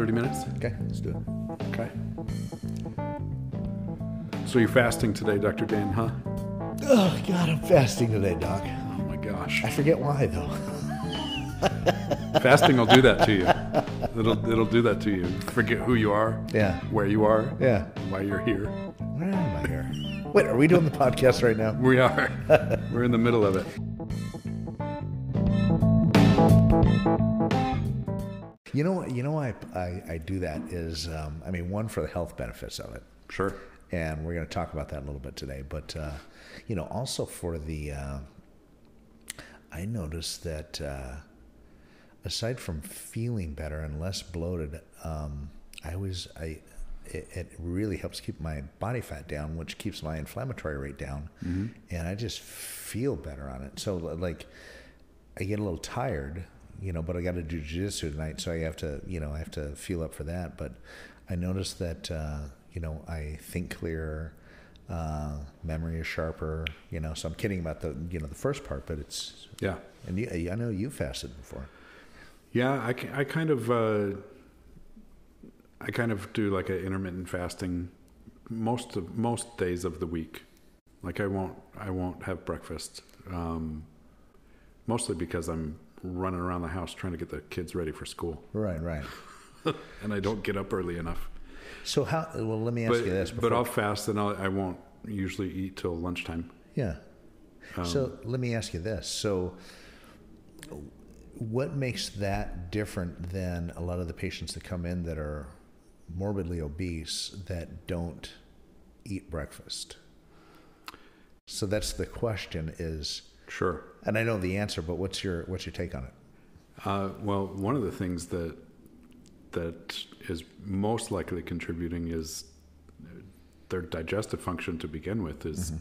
30 minutes? Okay, let's do it. Okay. So you're fasting today, Dr. Dan, huh? Oh God, I'm fasting today, Doc. Oh my gosh. I forget why though. Fasting will do that to you. It'll it'll do that to you. Forget who you are, Yeah, where you are, yeah. why you're here. Where am I here? Wait, are we doing the podcast right now? We are. We're in the middle of it. You know, you know why I, I, I do that is, um, I mean, one for the health benefits of it, Sure. and we're going to talk about that a little bit today. But uh, you know, also for the, uh, I noticed that uh, aside from feeling better and less bloated, um, I always I it, it really helps keep my body fat down, which keeps my inflammatory rate down, and I just feel better on it. So like, I get a little tired, you know, but I got to do jujitsu tonight, so I have to, you know, I have to feel up for that. But I noticed that, uh, you know, I think clearer, uh, memory is sharper, you know. So I'm kidding about the, you know, the first part, but it's, Yeah. and you, I know you fasted before. Yeah, I, I kind of uh, I kind of do like an intermittent fasting most of most days of the week. Like I won't I won't have breakfast. Um, mostly because I'm running around the house trying to get the kids ready for school, Right, right. and I don't get up early enough. So how? Well, let me ask But you this. but I'll fast and I'll, I won't usually eat till lunchtime. yeah. Um, so let me ask you this. So, what makes that different than a lot of the patients that come in that are morbidly obese that don't eat breakfast? So that's the question. Is Sure. and I know the answer, but what's your what's your take on it? Uh, well, one of the things that that is most likely contributing is their digestive function to begin with is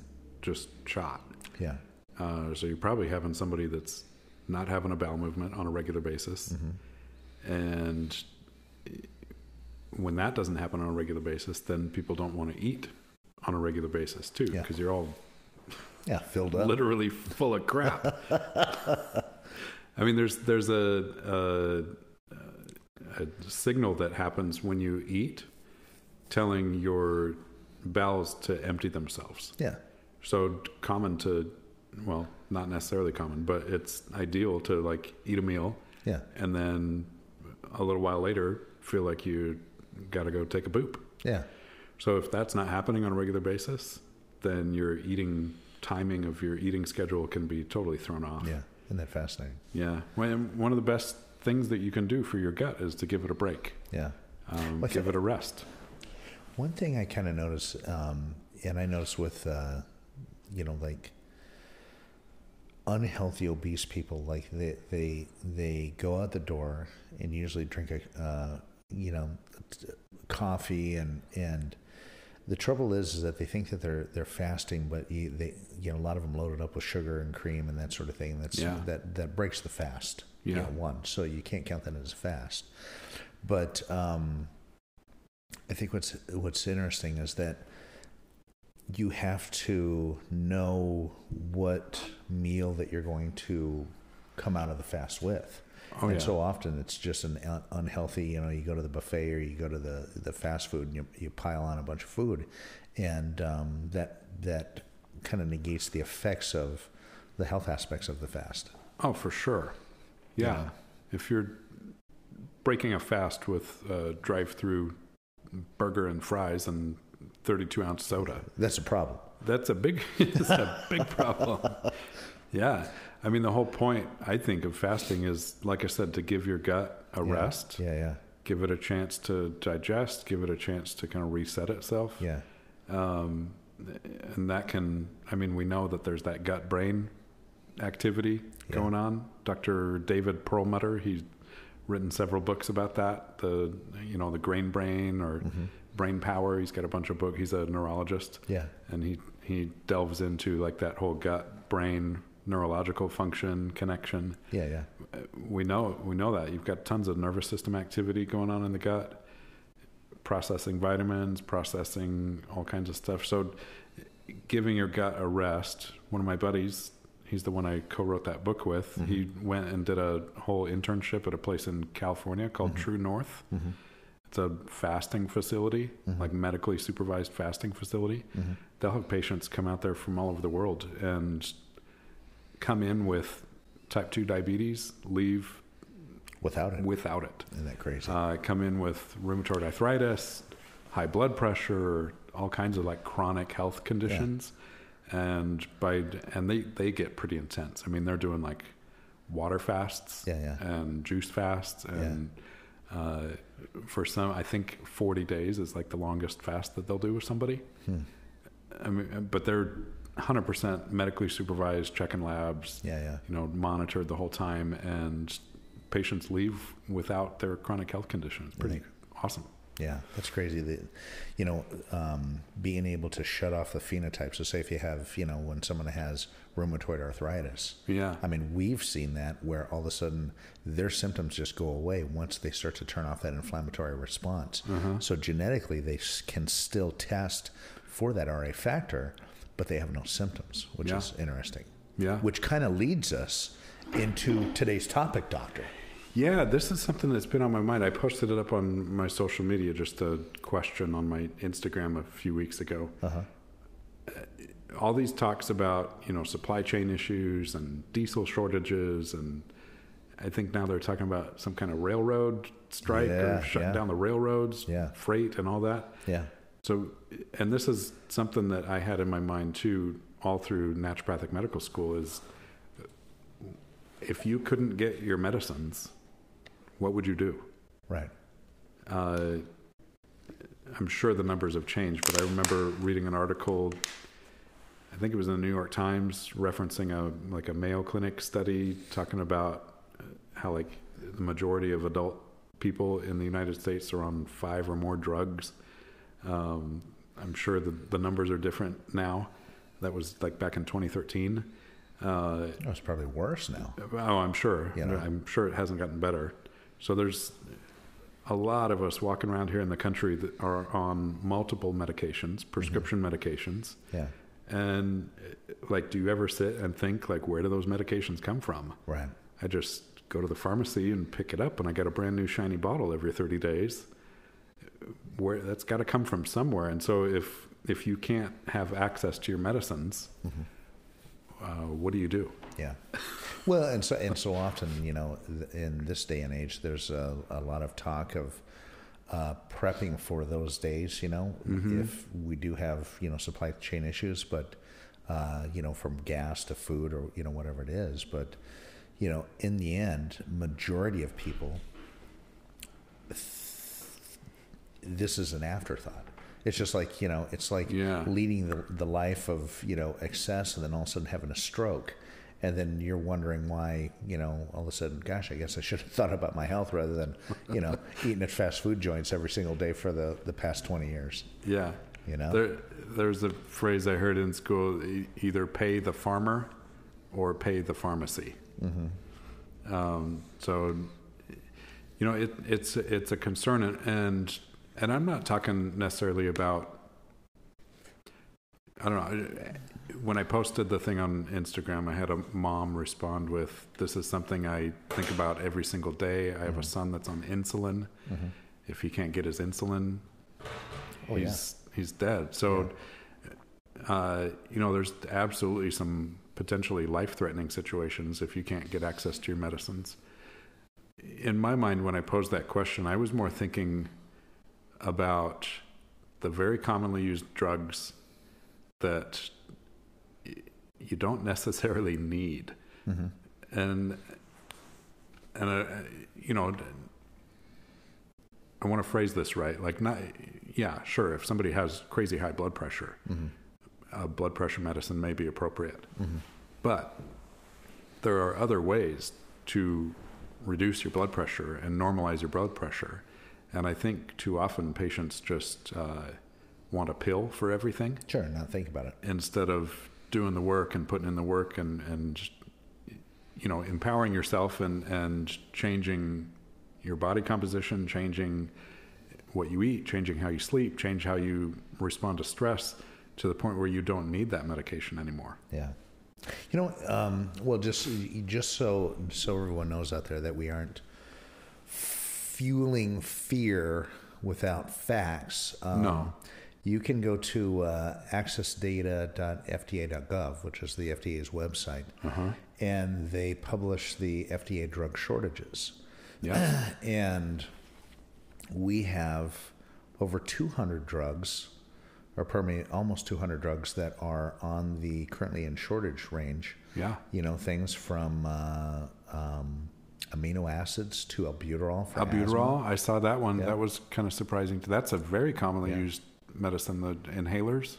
just shot. Yeah. Uh, so you're probably having somebody that's not having a bowel movement on a regular basis, and when that doesn't happen on a regular basis, then people don't want to eat on a regular basis too, Yeah. because you're all Yeah. Filled up. literally full of crap. I mean, there's there's a, a a signal that happens when you eat, telling your bowels to empty themselves. Yeah. So common to, well, not necessarily common, but it's ideal to like eat a meal Yeah. and then a little while later feel like you got to go take a poop. Yeah. So if that's not happening on a regular basis, then you're eating timing of your eating schedule can be totally thrown off. Yeah. Isn't that fascinating? Yeah. When- One of the best things that you can do for your gut is to give it a break, Yeah. um, Well, give it a rest. One thing I kind of notice, um, and I notice with, uh, you know, like unhealthy obese people, like they they they go out the door and usually drink a, uh, you know, coffee and and the trouble is, is that they think that they're they're fasting, but you, they you know a lot of them loaded up with sugar and cream and that sort of thing. That's Yeah. that that breaks the fast. you Yeah. know, one, so you can't count that as a fast. But um, I think what's what's interesting is that you have to know what meal that you're going to come out of the fast with. Oh, and yeah. so often it's just an un- unhealthy, you know, you go to the buffet or you go to the, the fast food and you, you pile on a bunch of food and um, that, that kind of negates the effects of the health aspects of the fast. Oh, for sure. Yeah. Yeah. If you're breaking a fast with a drive-through burger and fries and 32 ounce soda, That's a problem. that's a big, it's a big problem. Yeah. I mean, the whole point, I think, of fasting is, like I said, to give your gut a Yeah. rest, Yeah, yeah, give it a chance to digest, give it a chance to kind of reset itself. yeah. Um, and that can, I mean, we know that there's that gut brain activity Yeah. going on. Dr. David Perlmutter, he's written several books about that. The, you know, the grain brain or Mm-hmm. brain power. He's got a bunch of books. He's a neurologist Yeah, and he, he delves into like that whole gut brain neurological function connection. yeah, yeah. We know, we know that you've got tons of nervous system activity going on in the gut processing vitamins, processing all kinds of stuff. So, giving your gut a rest. One of my buddies, he's the one I co-wrote that book with. He mm-hmm. went and did a whole internship at a place in California called mm-hmm. True North, mm-hmm. it's a fasting facility, like medically supervised fasting facility. They'll have patients come out there from all over the world and come in with type 2 diabetes, leave Without it, without it. isn't that crazy? Uh, come in with rheumatoid arthritis, high blood pressure, all kinds of like chronic health conditions. And by and they they get pretty intense. I mean, they're doing like water fasts Yeah, yeah. and juice fasts and uh, for some I think 40 days is like the longest fast that they'll do with somebody. Hmm. I mean, but they're 100% medically supervised, checking labs, yeah, yeah. you know, monitored the whole time, and patients leave without their chronic health condition. It's pretty awesome. Yeah, that's crazy. The, you know, um, being able to shut off the phenotype. So, say if you have, you know, when someone has rheumatoid arthritis, Yeah. I mean, we've seen that where all of a sudden their symptoms just go away once they start to turn off that inflammatory response. So, genetically, they can still test for that RA factor, but they have no symptoms, which Yeah. is interesting. Yeah. Which kind of leads us into today's topic, Doctor. Yeah, this is something that's been on my mind. I posted it up on my social media, just a question on my Instagram a few weeks ago. Uh-huh. All these talks about, you know, supply chain issues and diesel shortages, and I think now they're talking about some kind of railroad strike Yeah, or shutting yeah. down the railroads, Yeah. freight, and all that. Yeah. So, and this is something that I had in my mind too, all through naturopathic medical school is if you couldn't get your medicines, what would you do? Right. Uh, I'm sure the numbers have changed, but I remember reading an article. I think it was in the New York Times referencing a like a Mayo Clinic study talking about uh, how like the majority of adult people in the United States are on five or more drugs. Um, I'm sure the the numbers are different now. That was like back in 2013. Uh, Oh, it's probably worse now. Oh, I'm sure. You know? I'm sure it hasn't gotten better. So there's a lot of us walking around here in the country that are on multiple medications, prescription medications. Yeah. And like, do you ever sit and think like, where do those medications come from? Right. I just go to the pharmacy and pick it up, and I get a brand new shiny bottle every 30 days. Where that's got to come from somewhere. And so if if you can't have access to your medicines, uh, what do you do? Yeah. Well, and so and so often, you know, in this day and age, there's a, a lot of talk of uh, prepping for those days. You know, if we do have you know supply chain issues, but uh, you know, from gas to food or you know whatever it is, but you know, in the end, majority of people, this is an afterthought. It's just like you know, it's like Yeah. leading the the life of you know excess, and then all of a sudden having a stroke, and then you're wondering why you know all of a sudden, gosh, I guess I should have thought about my health rather than you know eating at fast food joints every single day for the the past twenty years. Yeah. You know? There, there's a phrase I heard in school e- either pay the farmer or pay the pharmacy. Um, so, you know, it, it's, it's a concern. And, and, and I'm not talking necessarily about, I don't know. When I posted the thing on Instagram, I had a mom respond with, This is something I think about every single day. I have a son that's on insulin. If he can't get his insulin, Oh, yeah. he's he's dead. So, uh, you know, there's absolutely some potentially life-threatening situations if you can't get access to your medicines. In my mind, when I posed that question, I was more thinking about the very commonly used drugs that you don't necessarily need, and and uh, you know, I want to phrase this right. Like, not, yeah, sure. If somebody has crazy high blood pressure, uh, blood pressure medicine may be appropriate. But there are other ways to reduce your blood pressure and normalize your blood pressure. And I think too often patients just uh, want a pill for everything Sure, not think about it. instead of doing the work and putting in the work and, and you know, empowering yourself and, and changing your body composition, changing what you eat, changing how you sleep, change how you respond to stress to the point where you don't need that medication anymore. Yeah. You know, um, well, just just so so everyone knows out there that we aren't fueling fear without facts. Um, No. You can go to uh, accessdata.fda.gov, which is the FDA's website, Uh-huh. and they publish the FDA drug shortages. Yeah. and we have over 200 drugs, or pardon me, almost 200 drugs that are on the currently in shortage range. Yeah. You know, things from uh, um, amino acids to albuterol for asthma. Albuterol, I saw that one. Yeah. That was kind of surprising. That's a very commonly Yeah. used medicine, the inhalers.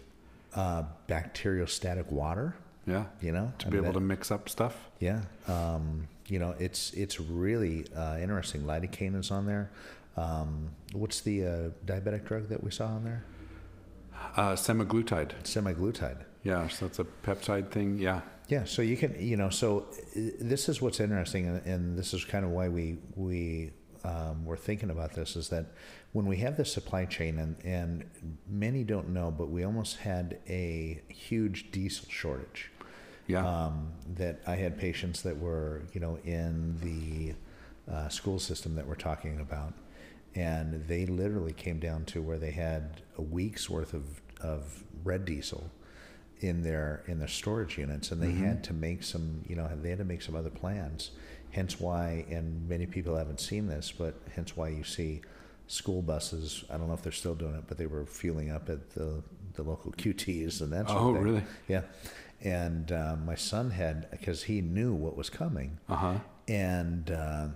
uh, bacteriostatic water. Yeah. You know, To be able to mix up stuff. Yeah, um, you know, it's it's really uh, interesting. Lidocaine is on there. Um, what's the uh, diabetic drug that we saw on there? Uh, semaglutide. Semaglutide. Yeah. So that's a peptide thing. Yeah. Yeah, so you can, you know, so uh, this is what's interesting, and, and this is kind of why we we um, were thinking about this is that when we have the supply chain, and and many don't know, but we almost had a huge diesel shortage. Yeah. Um, that I had patients that were, you know, in the uh, school system that we're talking about, and they literally came down to where they had a week's worth of, of red diesel in their in their storage units, and they had to make some, you know, they had to make some other plans. Hence why, and many people haven't seen this, but hence why you see school buses. I don't know if they're still doing it, but they were fueling up at the the local QTs and that sort Oh, of thing. really? Yeah. And uh, my son had, because he knew what was coming. Uh huh. And, uh,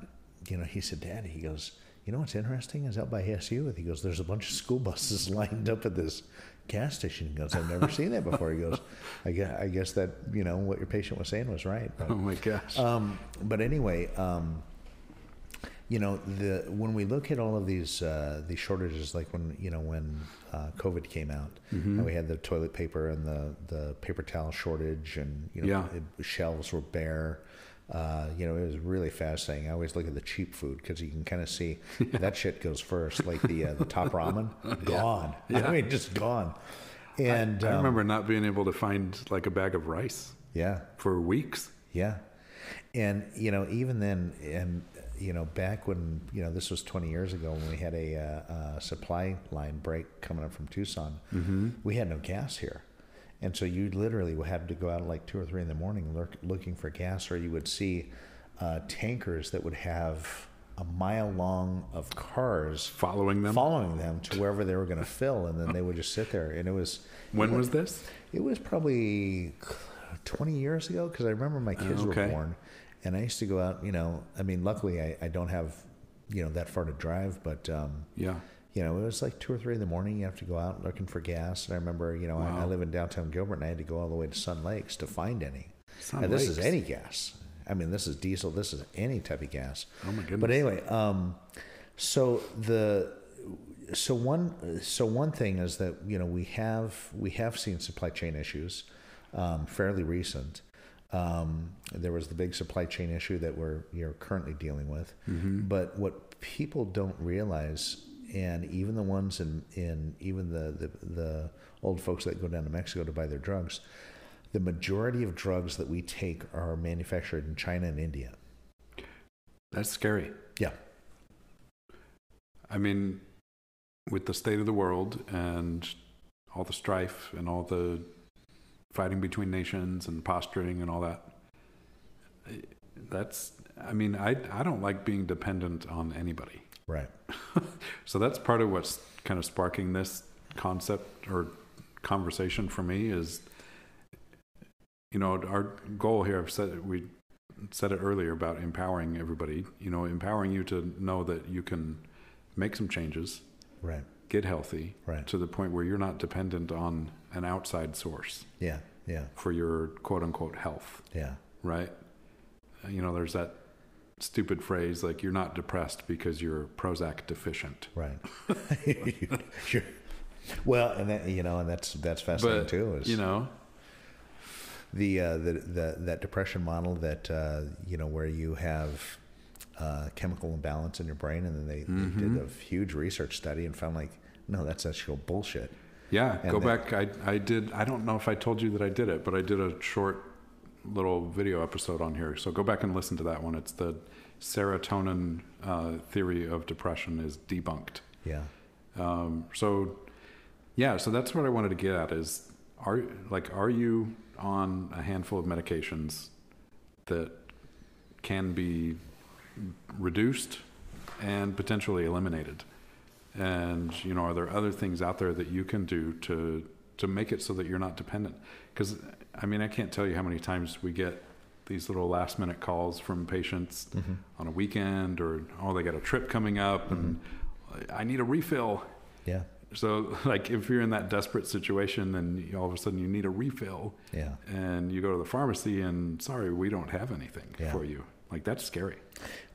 you know, he said, Daddy, he goes, you know what's interesting is out by SU. And he goes, there's a bunch of school buses lined up at this gas station. He goes, I've never seen that before. He goes, I guess, I guess that, you know, what your patient was saying was right. But, Oh my gosh. um, but anyway, um, you know, the when we look at all of these uh, these shortages, like when you know when uh, COVID came out, Mm-hmm. and we had the toilet paper and the the paper towel shortage, and you know, Yeah. it, shelves were bare. Uh, you know, it was really fascinating. I always look at the cheap food because you can kind of see that shit goes first, like the uh, the top ramen, gone. Yeah. I mean, just gone. And I um, remember not being able to find like a bag of rice yeah, for weeks. Yeah. And, you know, even then, and, you know, back when, you know, this was 20 years ago when we had a, uh, uh, supply line break coming up from Tucson, Mm-hmm. we had no gas here. And so you literally would have to go out at like two or three in the morning look, looking for gas, or you would see uh, tankers that would have a mile long of cars Following them. following them to wherever they were going to fill, and then they would just sit there. And it was when was this? it was probably 20 years ago because I remember my kids okay. were born. And I used to go out, you know, I mean, luckily I, I don't have, you know, that far to drive, but, um, Yeah. You know, it was like two or three in the morning. You have to go out looking for gas. And I remember, you know, I, I live in downtown Gilbert and I had to go all the way to Sun Lakes to find any. Sun and this is any gas. I mean, this is diesel. This is any type of gas. Oh my goodness. But anyway, um, so the so one so one thing is that you know we have we have seen supply chain issues um, fairly recent. Um, there was the big supply chain issue that we're you're currently dealing with, but what people don't realize, and even the ones in, in even the, the the old folks that go down to Mexico to buy their drugs, the majority of drugs that we take are manufactured in China and India. That's scary. Yeah, I mean, with the state of the world and all the strife and all the fighting between nations and posturing and all that, that's, I mean, I, I don't like being dependent on anybody. Right. So that's part of what's kind of sparking this concept or conversation for me is, you know, our goal here, I've said, we said it earlier about empowering everybody, you know, empowering you to know that you can make some changes, Right. get healthy Right. to the point where you're not dependent on an outside source Yeah. Yeah. for your quote unquote health, Yeah. right? You know, there's that stupid phrase like you're not depressed because you're Prozac deficient. Right. sure. Well, and that you know, and that's that's fascinating But, too. Is you know, the, uh, the the that depression model that uh, you know where you have uh, chemical imbalance in your brain, and then they, Mm-hmm. they did a huge research study and found like, no, that's actual bullshit. Yeah, And go the- back. I I did. I don't know if I told you that I did it, but I did a short little video episode on here. So go back and listen to that one. It's the serotonin uh, theory of depression is debunked, Yeah. Um, so, yeah, so that's what I wanted to get at is are like are you on a handful of medications that can be reduced and potentially eliminated? And you know, are there other things out there that you can do to to make it so that you're not dependent? Because I mean, I can't tell you how many times we get these little last minute calls from patients mm-hmm. on a weekend or oh they got a trip coming up mm-hmm. and I need a refill. Yeah. So like if you're in that desperate situation then all of a sudden you need a refill. Yeah. And you go to the pharmacy and sorry we don't have anything yeah. for you. Like that's scary.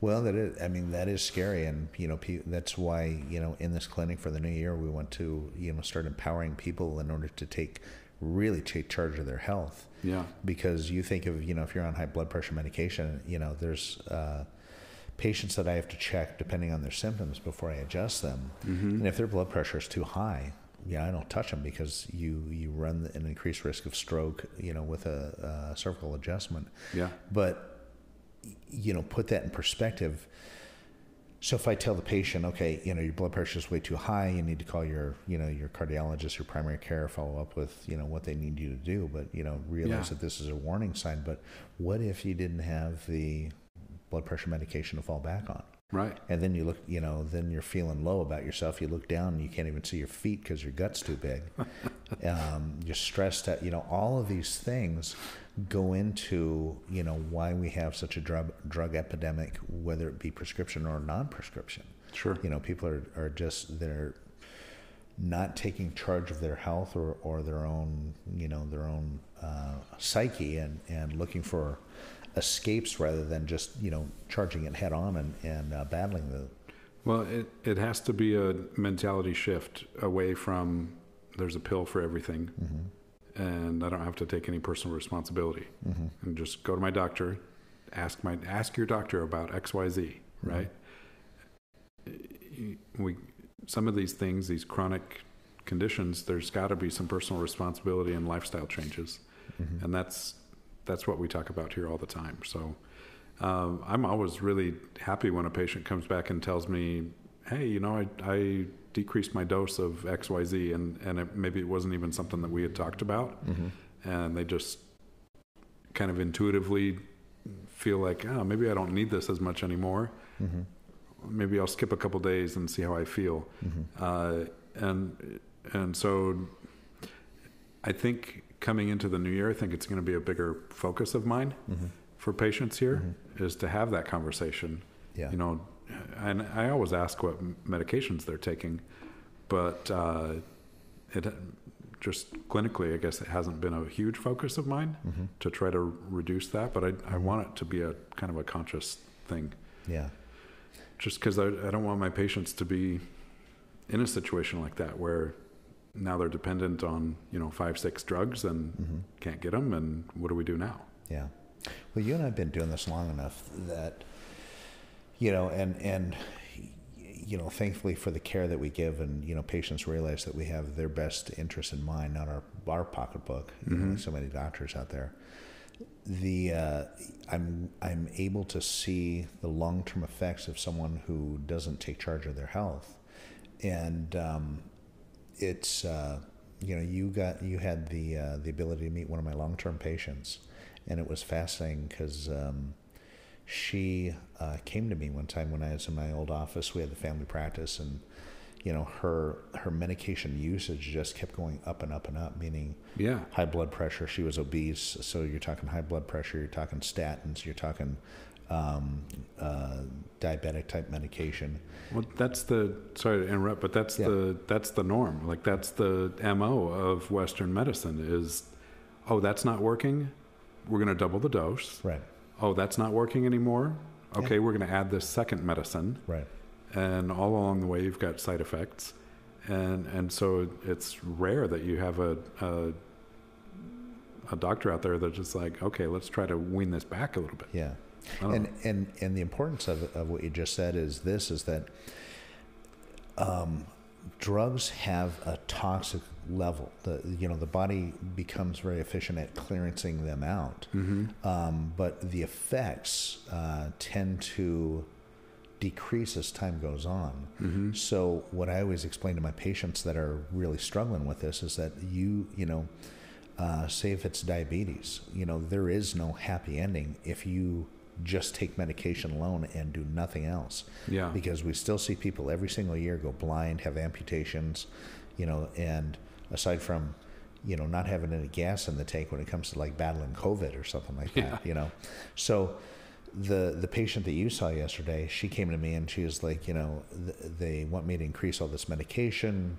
Well, that is. I mean, that is scary, and you know, that's why you know, in this clinic for the new year, we want to you know start empowering people in order to take really take charge of their health. Yeah. Because you think of, you know, if you're on high blood pressure medication, you know, there's uh, patients that I have to check depending on their symptoms before I adjust them. Mm-hmm. And if their blood pressure is too high, yeah, I don't touch them because you, you run an increased risk of stroke, you know, with a, a cervical adjustment. Yeah. But, you know, put that in perspective so if I tell the patient, okay, you know, your blood pressure is way too high, you need to call your, you know, your cardiologist, your primary care, follow up with, you know, what they need you to do, but you know, realize yeah. that this is a warning sign. But what if you didn't have the blood pressure medication to fall back on? Right. And then you look, you know, then you're feeling low about yourself. You look down and you can't even see your feet because your gut's too big. um, you're stressed out. You know, all of these things go into you know why we have such a drug drug epidemic, whether it be prescription or non-prescription. Sure. You know, people are are just they're not taking charge of their health or, or their own you know their own uh, psyche and and looking for escapes rather than just you know charging it head on and and uh, battling the. Well, it it has to be a mentality shift away from there's a pill for everything. Mm-hmm and I don't have to take any personal responsibility. Mm-hmm. And just go to my doctor, ask my ask your doctor about X Y Z. Mm-hmm. Right? We some of these things, these chronic conditions, there's got to be some personal responsibility and lifestyle changes, mm-hmm. and that's that's what we talk about here all the time. So. Um, I'm always really happy when a patient comes back and tells me, "Hey, you know, I, I decreased my dose of X, Y, Z, and and it, maybe it wasn't even something that we had talked about, mm-hmm. and they just kind of intuitively feel like, oh, maybe I don't need this as much anymore. Mm-hmm. Maybe I'll skip a couple days and see how I feel, mm-hmm. uh, and and so I think coming into the new year, I think it's going to be a bigger focus of mine mm-hmm. for patients here mm-hmm. is to have that conversation. Yeah. You know, and I always ask what medications they're taking, but uh, it just clinically, I guess it hasn't been a huge focus of mine mm-hmm. to try to reduce that. But I, I want it to be a kind of a conscious thing. Yeah. Just because I, I don't want my patients to be in a situation like that where now they're dependent on you know five six drugs and mm-hmm. can't get them and what do we do now yeah well you and i've been doing this long enough that you know, and and you know, thankfully for the care that we give, and you know, patients realize that we have their best interest in mind, not our our pocketbook. Mm-hmm. Know, so many doctors out there. The uh, I'm I'm able to see the long term effects of someone who doesn't take charge of their health, and um, it's uh, you know you got you had the uh, the ability to meet one of my long term patients, and it was fascinating because. Um, she uh, came to me one time when I was in my old office. We had the family practice, and you know her her medication usage just kept going up and up and up. Meaning, yeah, high blood pressure. She was obese, so you're talking high blood pressure. You're talking statins. You're talking um, uh, diabetic type medication. Well, that's the sorry to interrupt, but that's yeah. the that's the norm. Like that's the mo of Western medicine is, oh, that's not working. We're going to double the dose. Right oh, that's not working anymore. Okay, yeah. we're going to add this second medicine. Right. And all along the way, you've got side effects, and and so it's rare that you have a, a a doctor out there that's just like, okay, let's try to wean this back a little bit. Yeah. And and and the importance of of what you just said is this: is that um, drugs have a toxic level. The you know the body becomes very efficient at clearancing them out, mm-hmm. um, but the effects uh, tend to decrease as time goes on. Mm-hmm. So what I always explain to my patients that are really struggling with this is that you, you know, uh, say if it's diabetes, you know, there is no happy ending if you just take medication alone and do nothing else. Yeah. Because we still see people every single year go blind, have amputations, you know, and aside from, you know, not having any gas in the tank when it comes to like battling COVID or something like that, Yeah. you know. So the the patient that you saw yesterday, she came to me and she was like, you know, th- they want me to increase all this medication.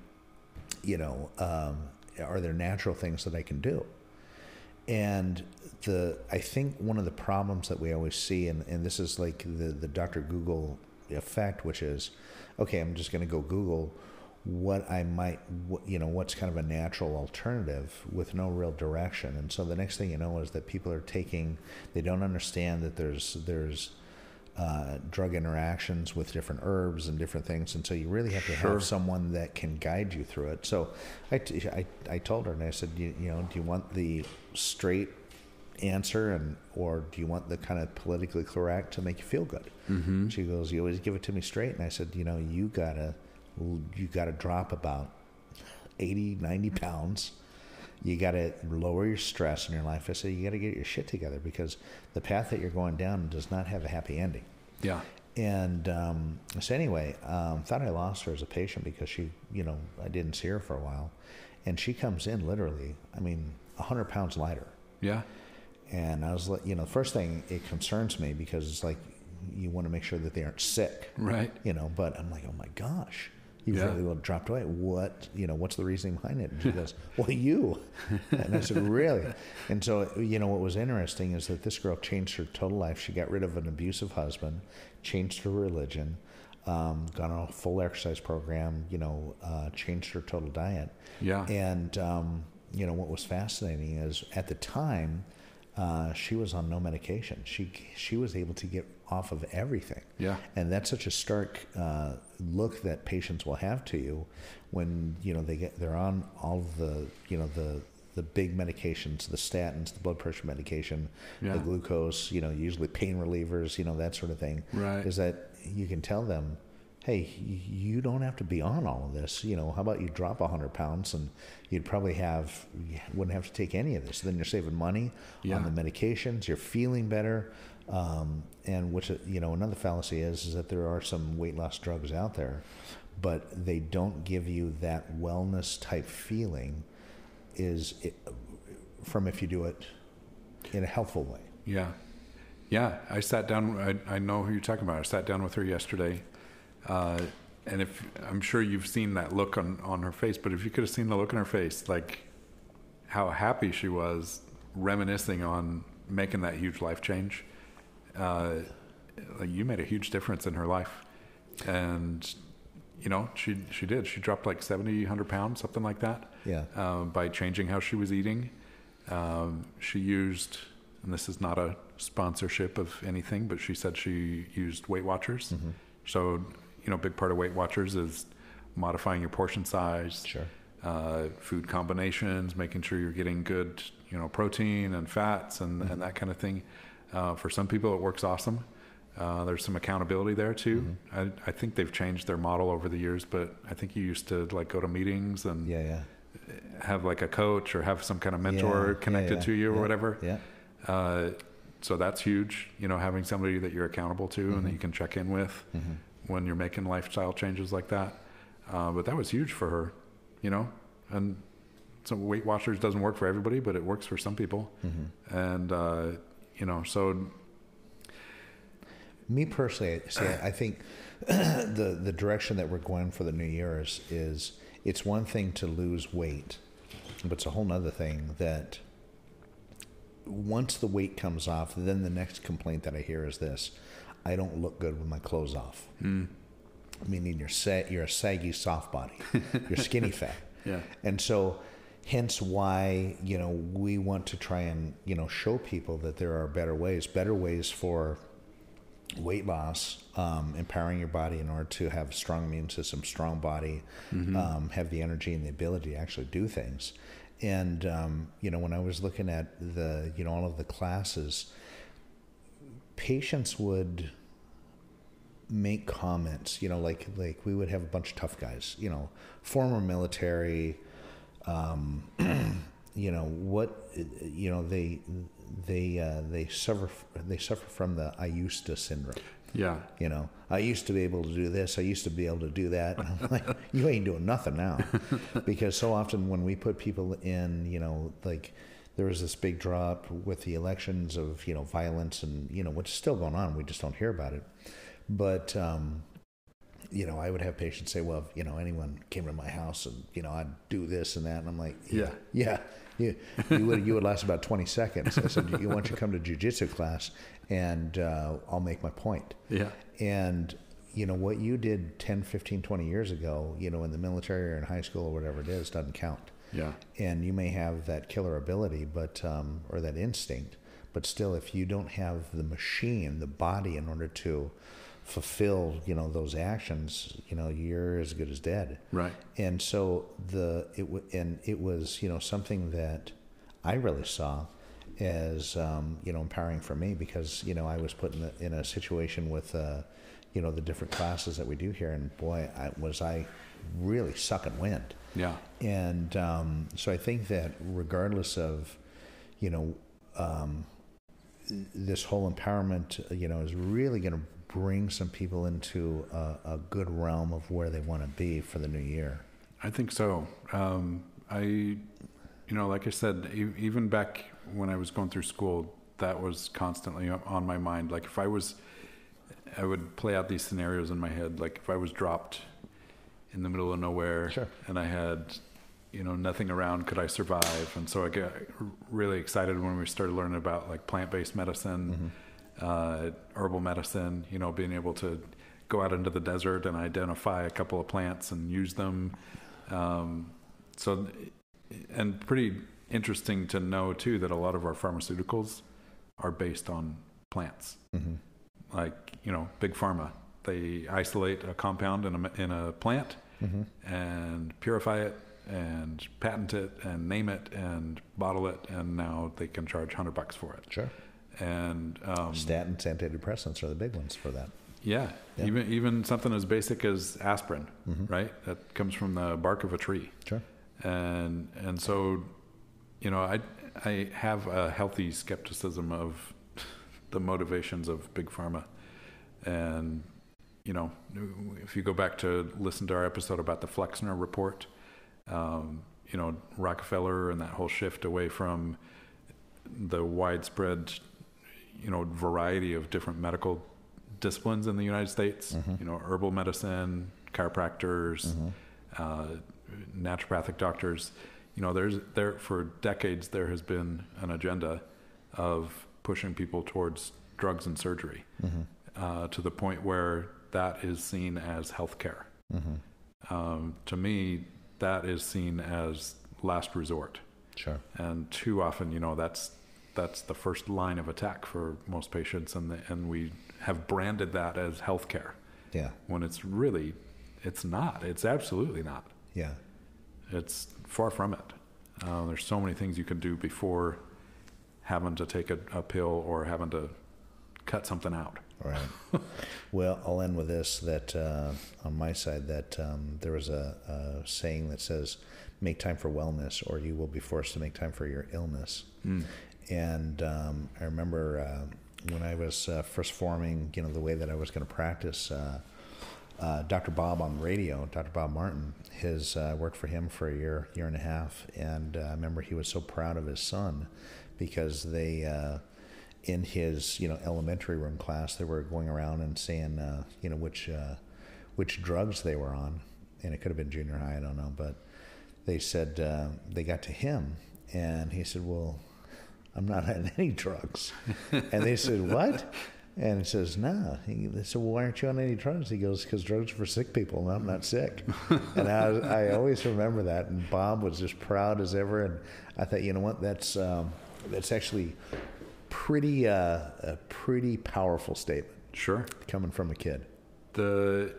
You know, um, are there natural things that I can do? And the I think one of the problems that we always see, and, and this is like the, the Dr. Google effect, which is, okay, I'm just going to go Google what I might, what, you know, what's kind of a natural alternative with no real direction. And so the next thing you know is that people are taking, they don't understand that there's there's uh, drug interactions with different herbs and different things, and so you really have to Sure. have someone that can guide you through it. So I, t- I, I told her and I said, you, you know, do you want the straight answer and or do you want the kind of politically correct to make you feel good? Mm-hmm. She goes, you always give it to me straight, and I said, you know, you gotta you gotta drop about 80, 90 pounds. You got to lower your stress in your life. I said, you got to get your shit together because the path that you're going down does not have a happy ending. Yeah. And um, so anyway, um, thought I lost her as a patient because she, you know, I didn't see her for a while, and she comes in literally, I mean, hundred pounds lighter. Yeah. And I was like, you know, the first thing it concerns me because it's like you want to make sure that they aren't sick, Right. you know. But I'm like, oh my gosh, you've Yeah. really dropped away. What, you know, what's the reasoning behind it? And she goes, well, you. And I said, really? And so, you know, what was interesting is that this girl changed her total life. She got rid of an abusive husband, changed her religion, um, got on a full exercise program, you know, uh, changed her total diet. Yeah. And um, you know what was fascinating is at the time uh, she was on no medication. She she was able to get off of everything. Yeah. And that's such a stark uh, look that patients will have to you when you know they get they're on all of the you know the the big medications, the statins, the blood pressure medication, Yeah. the glucose, you know, usually pain relievers, you know, that sort of thing. Right. Is that you can tell them, hey, you don't have to be on all of this. You know, how about you drop 100 pounds and you'd probably have, you wouldn't have to take any of this. Then you're saving money Yeah. on the medications, you're feeling better. Um, and which, you know, another fallacy is, is that there are some weight loss drugs out there, but they don't give you that wellness type feeling is it, from if you do it in a helpful way. Yeah. Yeah. I sat down. I, I know who you're talking about. I sat down with her yesterday. Uh, and if I'm sure you've seen that look on, on her face, but if you could have seen the look on her face, like how happy she was reminiscing on making that huge life change, uh, like you made a huge difference in her life. And, you know, she, she did. She dropped like 70, 100 pounds, something like that. Yeah. um, by changing how she was eating. Um, she used, and this is not a sponsorship of anything, but she said she used Weight Watchers. Mm-hmm. So, you know, a big part of Weight Watchers is modifying your portion size, Sure. uh, food combinations, making sure you're getting good, you know, protein and fats and, and that kind of thing. Uh, for some people, it works awesome. Uh, there's some accountability there too. I, I think they've changed their model over the years, but I think you used to like go to meetings and Yeah, yeah. have like a coach or have some kind of mentor Yeah, connected to you or whatever. Yeah. Uh, so that's huge, you know, having somebody that you're accountable to and Mm-hmm. that you can check in with when you're making lifestyle changes like that. Uh, but that was huge for her, you know, and so Weight Watchers doesn't work for everybody, but it works for some people. Mm-hmm. And, uh, you know, so Me personally, I- see, I think the the direction that we're going for the new year is, is it's one thing to lose weight, but it's a whole nother thing that once the weight comes off, then the next complaint that I hear is this: I don't look good with my clothes off. Hmm. Meaning you're sa- you're a saggy soft body, you're skinny fat. Yeah. And so, hence why you know we want to try and you know show people that there are better ways, better ways for weight loss, um, empowering your body in order to have a strong immune system, strong body, um, have the energy and the ability to actually do things. And um, you know, when I was looking at the you know all of the classes, patients would make comments. You know, like like we would have a bunch of tough guys. You know, former military. Um, you know what? You know they they uh, they suffer they suffer from the I used to syndrome. Yeah. You know, I used to be able to do this. I used to be able to do that. like, you ain't doing nothing now, because so often when we put people in, you know, like there was this big drop with the elections of you know violence and you know what's still going on. We just don't hear about it. But um, you know, I would have patients say, "Well, if, you know, anyone came to my house and you know, I'd do this and that," and I'm like, Yeah. yeah, you, you would you would last about 20 seconds." I said, "You want to come to jujitsu class, and uh, I'll make my point." Yeah. And you know what you did 10, 15, 20 years ago, you know, in the military or in high school or whatever it is, doesn't count. Yeah. And you may have that killer ability, but um, or that instinct, but still, if you don't have the machine, the body, in order to fulfill, you know, those actions, you know, you're as good as dead. Right. And so the it w- and it was you know something that I really saw as um, you know empowering for me because you know I was put in a, in a situation with uh, you know the different classes that we do here, and boy, I, was I really sucking wind. Yeah. And um, so I think that regardless of, you know, um, this whole empowerment, you know, is really going to bring some people into a, a good realm of where they want to be for the new year. I think so. Um, I, you know, like I said, e- even back when I was going through school, that was constantly on my mind. Like if I was, I would play out these scenarios in my head. Like if I was dropped in the middle of nowhere Sure. and I had, you know, nothing around, could I survive? And so I got really excited when we started learning about like plant-based medicine, uh, herbal medicine. You know, being able to go out into the desert and identify a couple of plants and use them. Um, so, and pretty interesting to know too that a lot of our pharmaceuticals are based on plants. Mm-hmm. Like you know, big pharma, they isolate a compound in a in a plant Mm-hmm. and purify it and patent it and name it and bottle it, and now they can charge hundred bucks for it. Sure. And um, Statins, antidepressants are the big ones for that. yeah, Yeah. even even something as basic as aspirin, Mhm. right? That comes from the bark of a tree. Sure. and and so you know i i have a healthy skepticism of the motivations of big pharma and you know if you go back to listen to our episode about the flexner report um, you know rockefeller and that whole shift away from the widespread you know variety of different medical disciplines in the united states Mhm. you know herbal medicine chiropractors Mhm. uh, naturopathic doctors. You know, there's there for decades there has been an agenda of pushing people towards drugs and surgery Mm-hmm. uh, to the point where that is seen as healthcare. Mm-hmm. Um, to me, that is seen as last resort, Sure. and too often, you know, that's that's the first line of attack for most patients, and the, and we have branded that as healthcare Yeah. when it's really, it's not. It's absolutely not. Yeah. It's far from it. Uh, there's so many things you can do before having to take a, a pill or having to cut something out. All right. well, I'll end with this that uh, on my side, that um, there was a, a saying that says, make time for wellness or you will be forced to make time for your illness. And um, I remember uh, when I was uh, first forming, you know, the way that I was going to practice, uh, uh, Dr. Bob on radio, Dr. Bob Martin, his uh, worked for him for a year, year and a half, and uh, I remember he was so proud of his son because they, in his you know elementary room class, they were going around and saying you know which which drugs they were on, and it could have been junior high, I don't know, but they said they got to him, and he said, well. I'm not on any drugs. and they said, What? And he says, No. He, they said, Well, why aren't you on any drugs? He goes, Because drugs are for sick people, and I'm not sick. and I, I always remember that. And Bob was as proud as ever. And I thought, you know what? That's, um, that's actually pretty, uh, a pretty powerful statement Sure. coming from a kid. The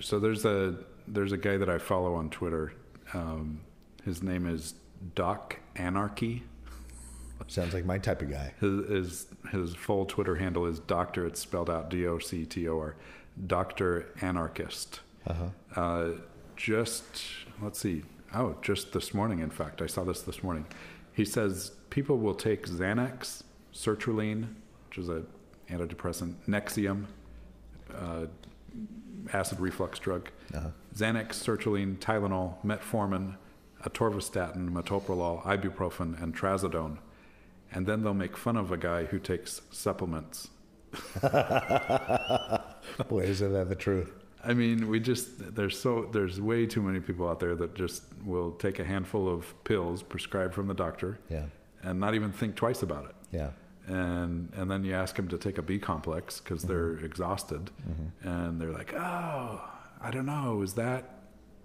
so there's a there's a guy that I follow on Twitter. Um, his name is Doc Anarchy. Sounds like my type of guy. His his, his full Twitter handle is Doctor. It's spelled out D O C T O R, Doctor Anarchist. Uh-huh. Uh, just let's see. Oh, just this morning. In fact, I saw this this morning. He says people will take Xanax, sertraline, which is a antidepressant, Nexium, uh, acid reflux drug, Uh-huh. Xanax, sertraline, Tylenol, metformin, atorvastatin, metoprolol, ibuprofen, and trazodone, and then they'll make fun of a guy who takes supplements. Boy, isn't that the truth? I mean, we just there's so there's way too many people out there that just will take a handful of pills prescribed from the doctor Yeah. and not even think twice about it. Yeah. And and then you ask them to take a B complex because mm-hmm. they're exhausted, mm-hmm. and they're like, oh, I don't know, is that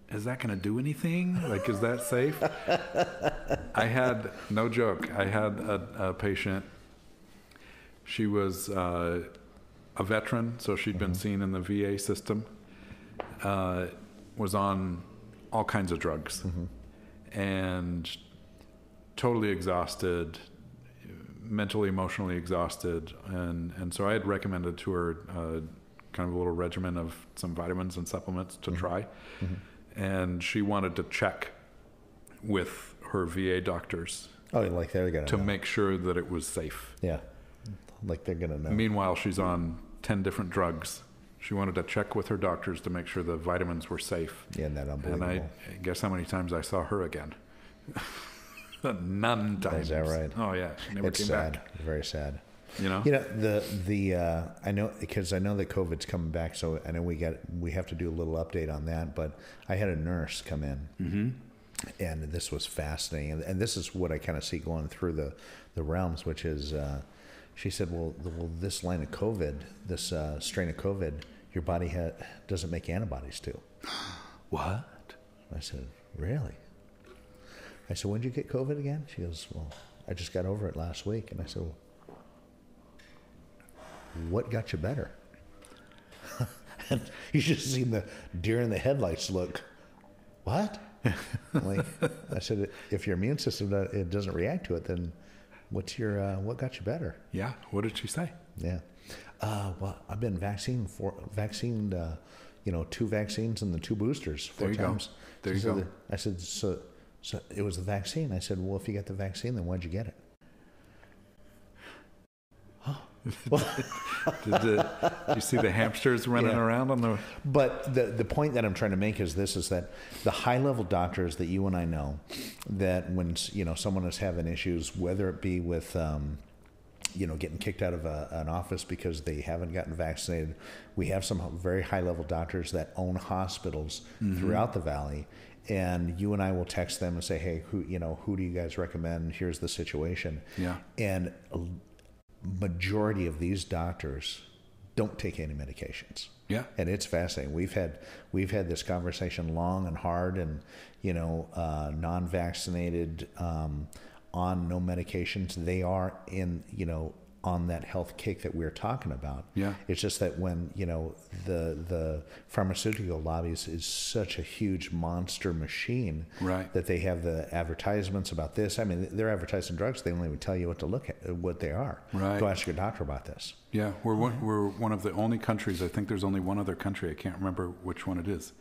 is that going to do anything? Like, is that safe? I had no joke. I had a, a patient. She was uh, a veteran, so she had been seen in the VA system. Uh, was on all kinds of drugs, and totally exhausted, mentally, emotionally exhausted, and and so I had recommended to her uh, kind of a little regimen of some vitamins and supplements to try, and she wanted to check with her VA doctors Oh, like they're gonna to know. make sure that it was safe. Yeah. Like they're gonna know. Meanwhile, she's on ten different drugs. She wanted to check with her doctors to make sure the vitamins were safe. yeah, isn't that And unbelievable? I guess how many times I saw her again? None times. Is that right? Oh yeah, she never it's came sad. back. Very sad. You know? You know the the uh, I know because I know that COVID's coming back, so I know we got we have to do a little update on that. But I had a nurse come in, mm-hmm. and this was fascinating, and, and this is what I kind of see going through the the realms, which is uh, she said, well, the, well, this line of COVID, this uh, strain of COVID, your body ha- doesn't make antibodies to. What? I said, really? I said, when did you get COVID again? She goes, well, I just got over it last week. And I said, well, what got you better? and you just seen the deer in the headlights look, what? like, I said, if your immune system it doesn't react to it, then what's your, uh, what got you better? Yeah. What did she say? Yeah. Uh, well, I've been vaccinated for vaccinated, uh, you know, two vaccines and the two boosters four There you go. times. There She you said go. that- I said, so, so it was the vaccine. I said, well, if you got the vaccine, then why'd you get it? Did, the, did you see the hamsters running Yeah. around on the? But the the point that I'm trying to make is this: is that the high level doctors that you and I know, that when you know someone is having issues, whether it be with um, you know getting kicked out of a, an office because they haven't gotten vaccinated, we have some very high level doctors that own hospitals throughout the valley. And you and I will text them and say, "Hey, who you know? Who do you guys recommend? Here's the situation." Yeah. And majority of these doctors don't take any medications Yeah. and it's fascinating. We've had we've had this conversation long and hard, and you know, uh, non-vaccinated um, on no medications, they are in you know on that health cake that we are talking about. Yeah. it's just that when you know the the pharmaceutical lobbies is such a huge monster machine, Right. That they have the advertisements about this. I mean, they're advertising drugs. They don't even tell you what to look at, uh, what they are. Right. Go ask your doctor about this. Yeah, we're one, we're one of the only countries. I think there's only one other country. I can't remember which one it is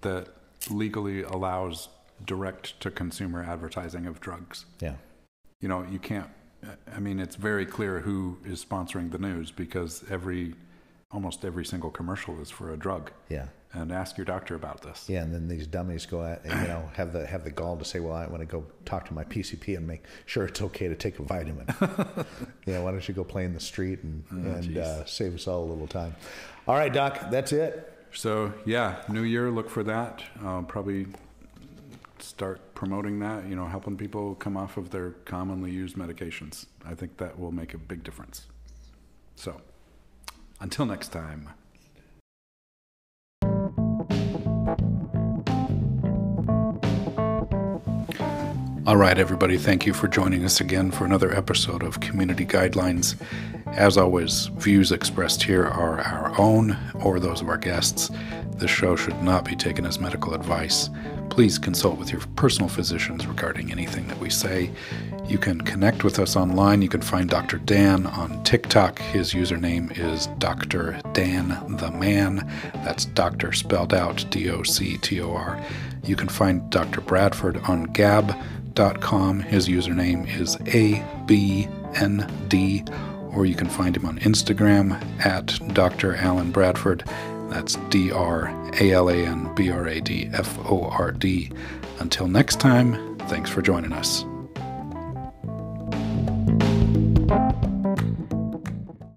that legally allows direct to consumer advertising of drugs. Yeah. You know, you can't. I mean, it's very clear who is sponsoring the news because every, almost every single commercial is for a drug. Yeah. And ask your doctor about this. Yeah, and then these dummies go out and you know have the have the gall to say, "Well, I want to go talk to my PCP and make sure it's okay to take a vitamin." yeah, why don't you go play in the street and and uh, save us all a little time? All right, Doc, that's it. So yeah, New Year, look for that. Uh, probably start promoting that. You know, helping people come off of their commonly used medications. I think that will make a big difference. So, until next time. All right, everybody, thank you for joining us again for another episode of Community Guidelines. As always, views expressed here are our own or those of our guests. This show should not be taken as medical advice. Please consult with your personal physicians regarding anything that we say. You can connect with us online. You can find Dr. Dan on TikTok. His username is Dr. Dan the Man. That's doctor spelled out D O C T O R. You can find Dr. Bradford on gab.com. His username is ABND. Or you can find him on Instagram at Dr. Alan Bradford. That's D R A L A N B R A D F O R D. Until next time, thanks for joining us.